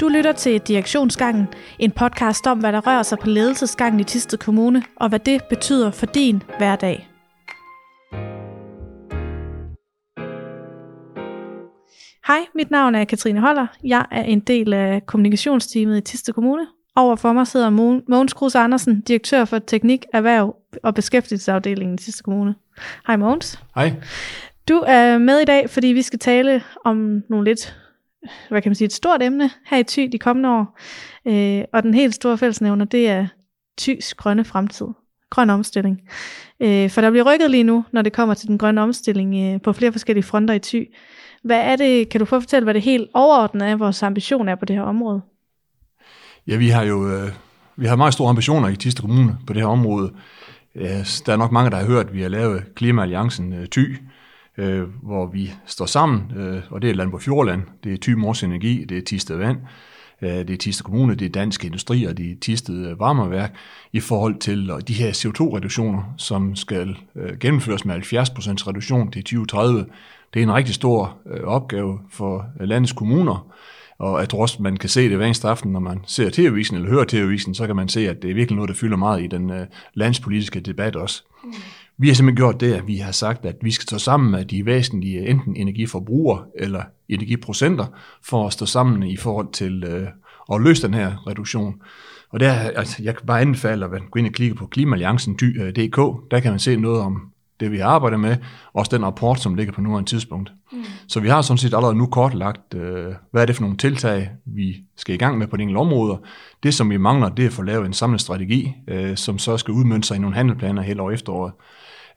Du lytter til Direktionsgangen, en podcast om, hvad der rører sig på ledelsesgangen i Tisted Kommune, og hvad det betyder for din hverdag. Hej, mit navn er Katrine Holler. Jeg er en del af kommunikationsteamet i Tisted Kommune. Over for mig sidder Mogens Kruse Andersen, direktør for Teknik, Erhverv og Beskæftigelsesafdelingen i Tisted Kommune. Hej Mogens. Hej. Du er med i dag, fordi vi skal tale om nogle lidt hvad kan man sige, et stort emne her i Thy de kommende år. Øh, og den helt store fællesnævner, det er Thys grønne fremtid. Grøn omstilling. Øh, for der bliver rykket lige nu, når det kommer til den grønne omstilling øh, på flere forskellige fronter i Thy. Hvad er det, kan du få fortælle, hvad det helt overordnet er, vores ambition er på det her område? Ja, vi har jo øh, vi har meget store ambitioner i Tiste Kommune på det her område. Øh, der er nok mange, der har hørt, at vi har lavet Klimaalliancen øh, Thy, øh, hvor vi står sammen, øh, og det er Landbrug Fjordland, det er Thy Mors Energi, det er Tisted Vand, øh, det er Tisted Kommune, det er Dansk Industri og det er Tisted øh, Varmeværk i forhold til de her CO2-reduktioner, som skal øh, gennemføres med 70% reduktion til 2030. Det er en rigtig stor øh, opgave for øh, landets kommuner, og jeg tror også, man kan se det hver eneste aften, når man ser TV-avisen eller hører TV-avisen, så kan man se, at det er virkelig noget, der fylder meget i den øh, landspolitiske debat også. Mm. Vi har simpelthen gjort det, at vi har sagt, at vi skal stå sammen med de væsentlige enten energiforbrugere eller energiprocenter, for at stå sammen i forhold til øh, at løse den her reduktion. Og der, altså, jeg kan bare anbefale at gå ind og klikke på klimaalliancen.dk. Øh, der kan man se noget om det, vi arbejder med, også den rapport, som ligger på nuværende tidspunkt. Mm. Så vi har sådan set allerede nu kortlagt, øh, hvad er det for nogle tiltag, vi skal i gang med på de enkelte områder. Det, som vi mangler, det er at få lavet en samlet strategi, øh, som så skal udmønte sig i nogle handleplaner hele over efteråret.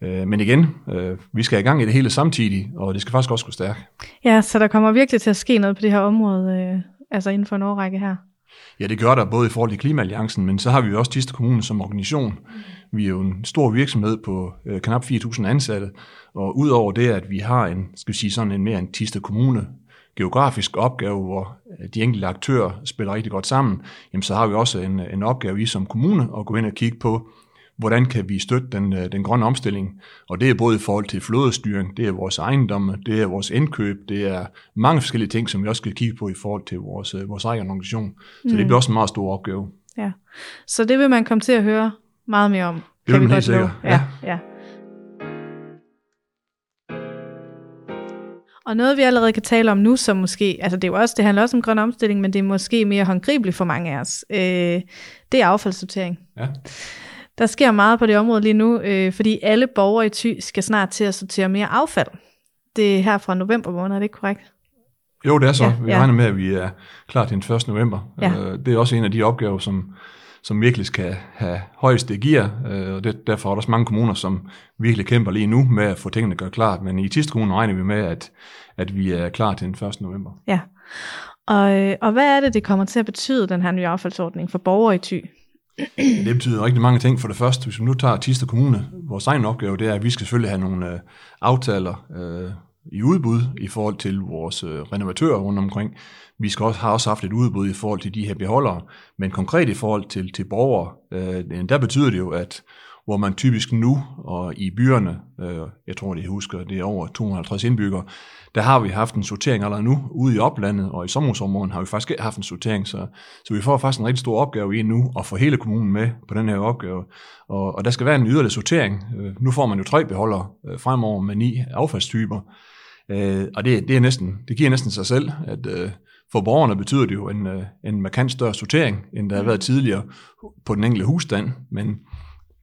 Øh, men igen, øh, vi skal i gang i det hele samtidig, og det skal faktisk også gå stærkt. Ja, så der kommer virkelig til at ske noget på det her område, øh, altså inden for en årrække her. Ja, det gør der både i forhold til Klimaalliancen, men så har vi jo også Tiste Kommune som organisation. Vi er jo en stor virksomhed på øh, knap 4.000 ansatte, og udover det, at vi har en, skal vi sige sådan en mere en Tiste Kommune geografisk opgave, hvor de enkelte aktører spiller rigtig godt sammen, jamen så har vi også en, en opgave i som kommune at gå ind og kigge på, hvordan kan vi støtte den, øh, den grønne omstilling. Og det er både i forhold til flådestyring, det er vores ejendomme, det er vores indkøb, det er mange forskellige ting, som vi også skal kigge på i forhold til vores, øh, vores egen organisation. Så mm. det bliver også en meget stor opgave. Ja, så det vil man komme til at høre meget mere om. Det vil man helt sikkert. Ja, ja. Og noget vi allerede kan tale om nu, som måske, altså det, er jo også, det handler også om grøn omstilling, men det er måske mere håndgribeligt for mange af os, øh, det er affaldssortering. Ja. Der sker meget på det område lige nu, øh, fordi alle borgere i Thy skal snart til at sortere mere affald. Det er her fra november måned, er det ikke korrekt? Jo, det er så. Ja, vi ja. regner med, at vi er klar til den 1. november. Ja. Øh, det er også en af de opgaver, som, som virkelig skal have højeste gear, øh, og det, derfor er der også mange kommuner, som virkelig kæmper lige nu med at få tingene gjort klart. Men i Tiste Kommune regner vi med, at, at vi er klar til den 1. november. Ja, og, øh, og hvad er det, det kommer til at betyde, den her nye affaldsordning for borgere i Thy? Det betyder rigtig mange ting. For det første, hvis vi nu tager Tister Kommune, vores egen opgave, det er, at vi skal selvfølgelig have nogle øh, aftaler øh, i udbud i forhold til vores øh, renovatører rundt omkring. Vi skal også have også haft et udbud i forhold til de her beholdere, men konkret i forhold til, til borgere, øh, der betyder det jo, at hvor man typisk nu og i byerne, øh, jeg tror, de husker, det er over 250 indbyggere, der har vi haft en sortering allerede nu ude i oplandet, og i sommerhusområden har vi faktisk haft en sortering, så, så vi får faktisk en rigtig stor opgave i nu at få hele kommunen med på den her opgave. Og, og der skal være en yderligere sortering. Øh, nu får man jo tre beholder øh, fremover med ni affaldstyper, øh, og det, det, er næsten, det giver næsten sig selv, at øh, for borgerne betyder det jo en, øh, en markant større sortering, end der har været tidligere på den enkelte husstand, men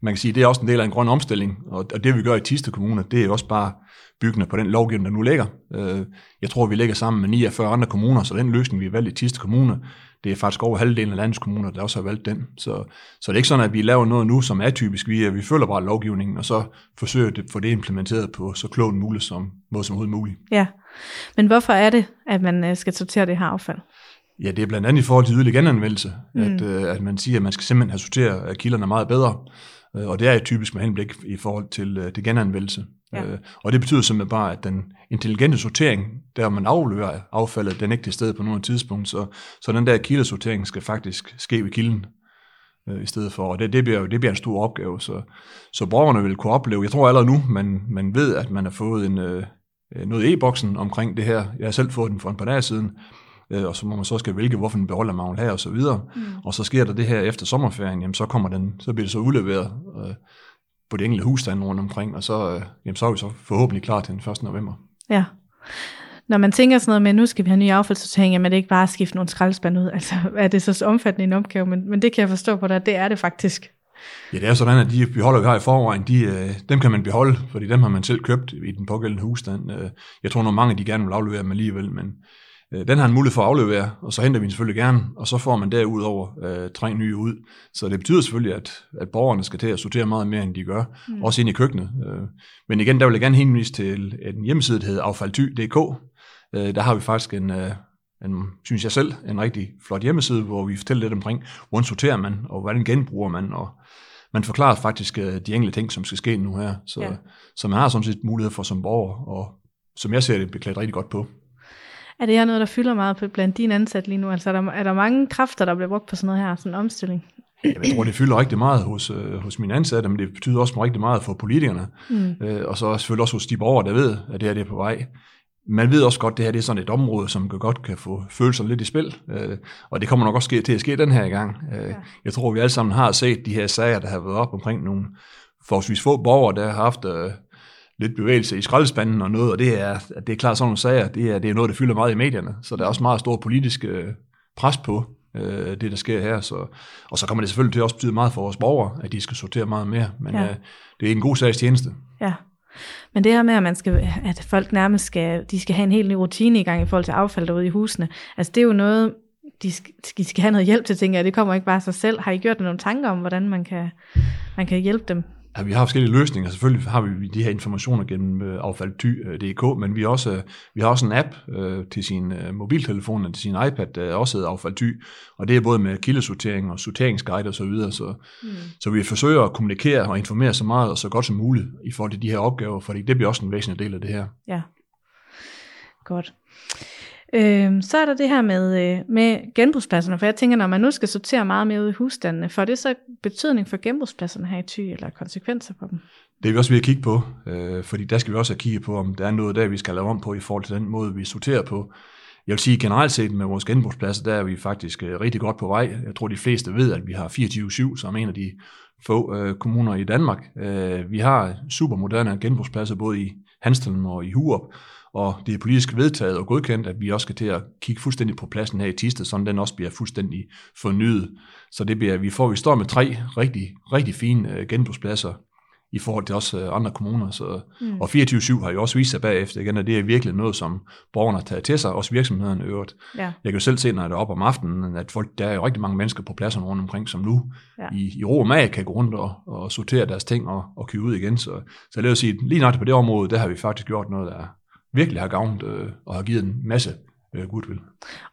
man kan sige, det er også en del af en grøn omstilling, og det vi gør i Tiste Kommune, det er også bare byggende på den lovgivning, der nu ligger. Øh, jeg tror, vi ligger sammen med 49 andre kommuner, så den løsning, vi har valgt i Tiste Kommune, det er faktisk over halvdelen af landets kommuner, der også har valgt den. Så, så det er ikke sådan, at vi laver noget nu, som er typisk. Vi, vi følger bare lovgivningen, og så forsøger at få det implementeret på så klogt muligt som, måde som overhovedet muligt. Ja, men hvorfor er det, at man øh, skal sortere det her affald? Ja, det er blandt andet i forhold til yderligere genanvendelse, mm. at, øh, at man siger, at man skal simpelthen have sorteret kilderne meget bedre. Øh, og det er typisk med henblik i forhold til øh, det genanvendelse. Ja. Øh, og det betyder simpelthen bare, at den intelligente sortering, der man afleverer affaldet, den er ikke til stede på nogen tidspunkt. Så, så den der kildesortering skal faktisk ske ved kilden i stedet for. Og det, det, bliver, det bliver en stor opgave. Så, så borgerne vil kunne opleve, jeg tror allerede nu, man, man ved, at man har fået en, noget e-boksen omkring det her. Jeg har selv fået den for en par dage siden, øh, og så må man så skal vælge, hvorfor en beholder man have, og så videre. Mm. Og så sker der det her efter sommerferien, jamen så kommer den, så bliver det så udleveret øh, på de enkelte husstande rundt omkring, og så, øh, jamen, så er vi så forhåbentlig klar til den 1. november. Ja. Når man tænker sådan noget med, at nu skal vi have ny affaldssortering, jamen det er ikke bare at skifte nogle skraldespande ud. Altså er det så omfattende en opgave, men, men det kan jeg forstå på dig, det er det faktisk. Ja, det er sådan, at de beholder, vi har i forvejen, de, øh, dem kan man beholde, fordi dem har man selv købt i den pågældende husstand. Øh, jeg tror, at mange de gerne vil aflevere dem alligevel, men øh, den har en mulighed for at aflevere, og så henter vi den selvfølgelig gerne, og så får man derudover øh, tre nye ud. Så det betyder selvfølgelig, at, at borgerne skal til at sortere meget mere, end de gør, mm. også ind i køkkenet. Men igen, der vil jeg gerne henvise til en hjemmeside, der hedder affaldty.dk. Der har vi faktisk en, en, synes jeg selv, en rigtig flot hjemmeside, hvor vi fortæller lidt omkring, hvordan sorterer man, og hvordan genbruger man, og man forklarer faktisk øh, de enkelte ting, som skal ske nu her. Så, ja. så man har sådan set mulighed for som borger, og som jeg ser det, beklædt rigtig godt på. Er det her noget, der fylder meget på blandt dine ansatte lige nu? Altså er der, er der mange kræfter, der bliver brugt på sådan noget her, sådan en omstilling? Jeg tror, det fylder rigtig meget hos, øh, hos mine ansatte, men det betyder også rigtig meget for politikerne. Mm. Øh, og så selvfølgelig også hos de borgere, der ved, at det her det er på vej man ved også godt, at det her det er sådan et område, som godt kan få følelser lidt i spil, øh, og det kommer nok også til at ske den her gang. Øh, ja. Jeg tror, vi alle sammen har set de her sager, der har været op omkring nogle forholdsvis få borgere, der har haft øh, lidt bevægelse i skraldespanden og noget, og det er, det er klart sådan nogle sager, det er, det er noget, der fylder meget i medierne, så der er også meget stor politisk øh, pres på øh, det, der sker her. Så, og så kommer det selvfølgelig til at også betyde meget for vores borgere, at de skal sortere meget mere, men ja. øh, det er en god sags tjeneste. Ja. Men det her med, at, man skal, at folk nærmest skal, de skal have en helt ny rutine i gang i forhold til affald derude i husene, altså det er jo noget, de skal, de skal have noget hjælp til, tænker jeg. Det kommer ikke bare af sig selv. Har I gjort nogle tanker om, hvordan man kan, man kan hjælpe dem? Ja, vi har forskellige løsninger. Selvfølgelig har vi de her informationer gennem øh, affaldty.dk, men vi også, vi har også en app øh, til sin øh, mobiltelefon og til sin iPad, der også hedder affaldty, og det er både med kildesortering og sorteringsguide osv., så, videre, så, mm. så vi forsøger at kommunikere og informere så meget og så godt som muligt i forhold til de her opgaver, for det bliver også en væsentlig del af det her. Ja, godt. Øh, så er der det her med, øh, med genbrugspladserne, for jeg tænker, når man nu skal sortere meget mere ud i husstandene, får det så betydning for genbrugspladserne her i Thy, eller konsekvenser for dem? Det er vi også ved at kigge på, øh, fordi der skal vi også have kigget på, om der er noget der, vi skal lave om på i forhold til den måde, vi sorterer på. Jeg vil sige generelt set med vores genbrugspladser, der er vi faktisk øh, rigtig godt på vej. Jeg tror, de fleste ved, at vi har 24-7 som en af de få øh, kommuner i Danmark. Øh, vi har super moderne genbrugspladser både i Hanstholm og i Hurup, og det er politisk vedtaget og godkendt, at vi også skal til at kigge fuldstændig på pladsen her i Tiste, så den også bliver fuldstændig fornyet. Så det bliver, vi får, vi står med tre rigtig, rigtig fine øh, genbrugspladser i forhold til også øh, andre kommuner. Så, mm. Og 24-7 har jo også vist sig bagefter igen, at det er virkelig noget, som borgerne har taget til sig, også virksomhederne øvrigt. Ja. Jeg kan jo selv se, når jeg er oppe om aftenen, at folk, der er jo rigtig mange mennesker på pladserne rundt omkring, som nu ja. i, i ro og mag kan gå rundt og, og sortere deres ting og, og købe ud igen. Så, så lad os sige, lige nok på det område, der har vi faktisk gjort noget, der, virkelig har gavnet øh, og har givet en masse øh, goodwill.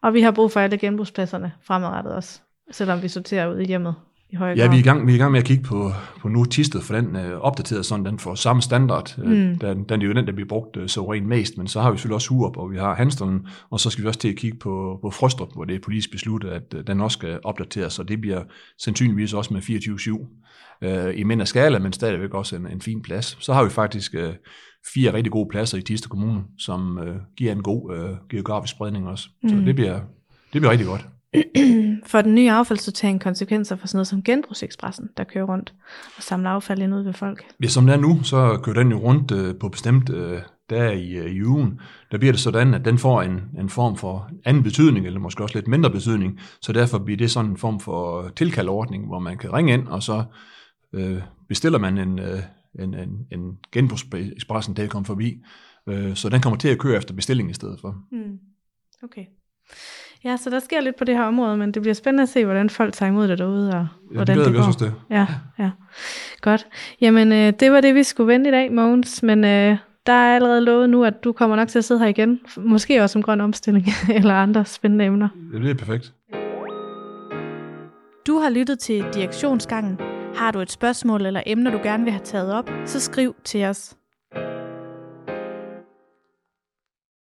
Og vi har brug for alle genbrugspladserne fremadrettet også, selvom vi sorterer ud i hjemmet i højere Ja, vi er, i gang, vi er i gang med at kigge på, på nu tistet, for den øh, opdateret sådan, den får samme standard. Øh, mm. den, den er jo den, der bliver brugt øh, så rent mest, men så har vi selvfølgelig også Hurup, og vi har Hanstholm, og så skal vi også til at kigge på, på Frostrup, hvor det er politisk besluttet, at øh, den også skal opdateres, så det bliver sandsynligvis også med 24-7 øh, i mindre skala, men stadigvæk også en, en fin plads. Så har vi faktisk øh, fire rigtig gode pladser i Tiste Kommune, som øh, giver en god øh, geografisk spredning også. Mm. Så det bliver, det bliver rigtig godt. for den nye affaldssortering konsekvenser for sådan noget som genbrugsekspressen, der kører rundt og samler affald ind ud ved folk? Ja, som det er nu, så kører den jo rundt øh, på bestemt øh, der i, øh, i ugen. Der bliver det sådan, at den får en, en form for anden betydning, eller måske også lidt mindre betydning, så derfor bliver det sådan en form for tilkaldordning, hvor man kan ringe ind, og så øh, bestiller man en, øh, en, en, en genbrugsekspressen, der kommer forbi. Øh, så den kommer til at køre efter bestilling i stedet for. Mm. Okay. Ja, så der sker lidt på det her område, men det bliver spændende at se, hvordan folk tager imod det derude, og ja, hvordan det, det går. Også det. Ja, ja. Godt. Jamen, øh, det var det, vi skulle vente i dag, Mogens, men øh, der er allerede lovet nu, at du kommer nok til at sidde her igen, måske også om grøn omstilling, eller andre spændende emner. Det er perfekt. Du har lyttet til Direktionsgangen, har du et spørgsmål eller emner, du gerne vil have taget op, så skriv til os.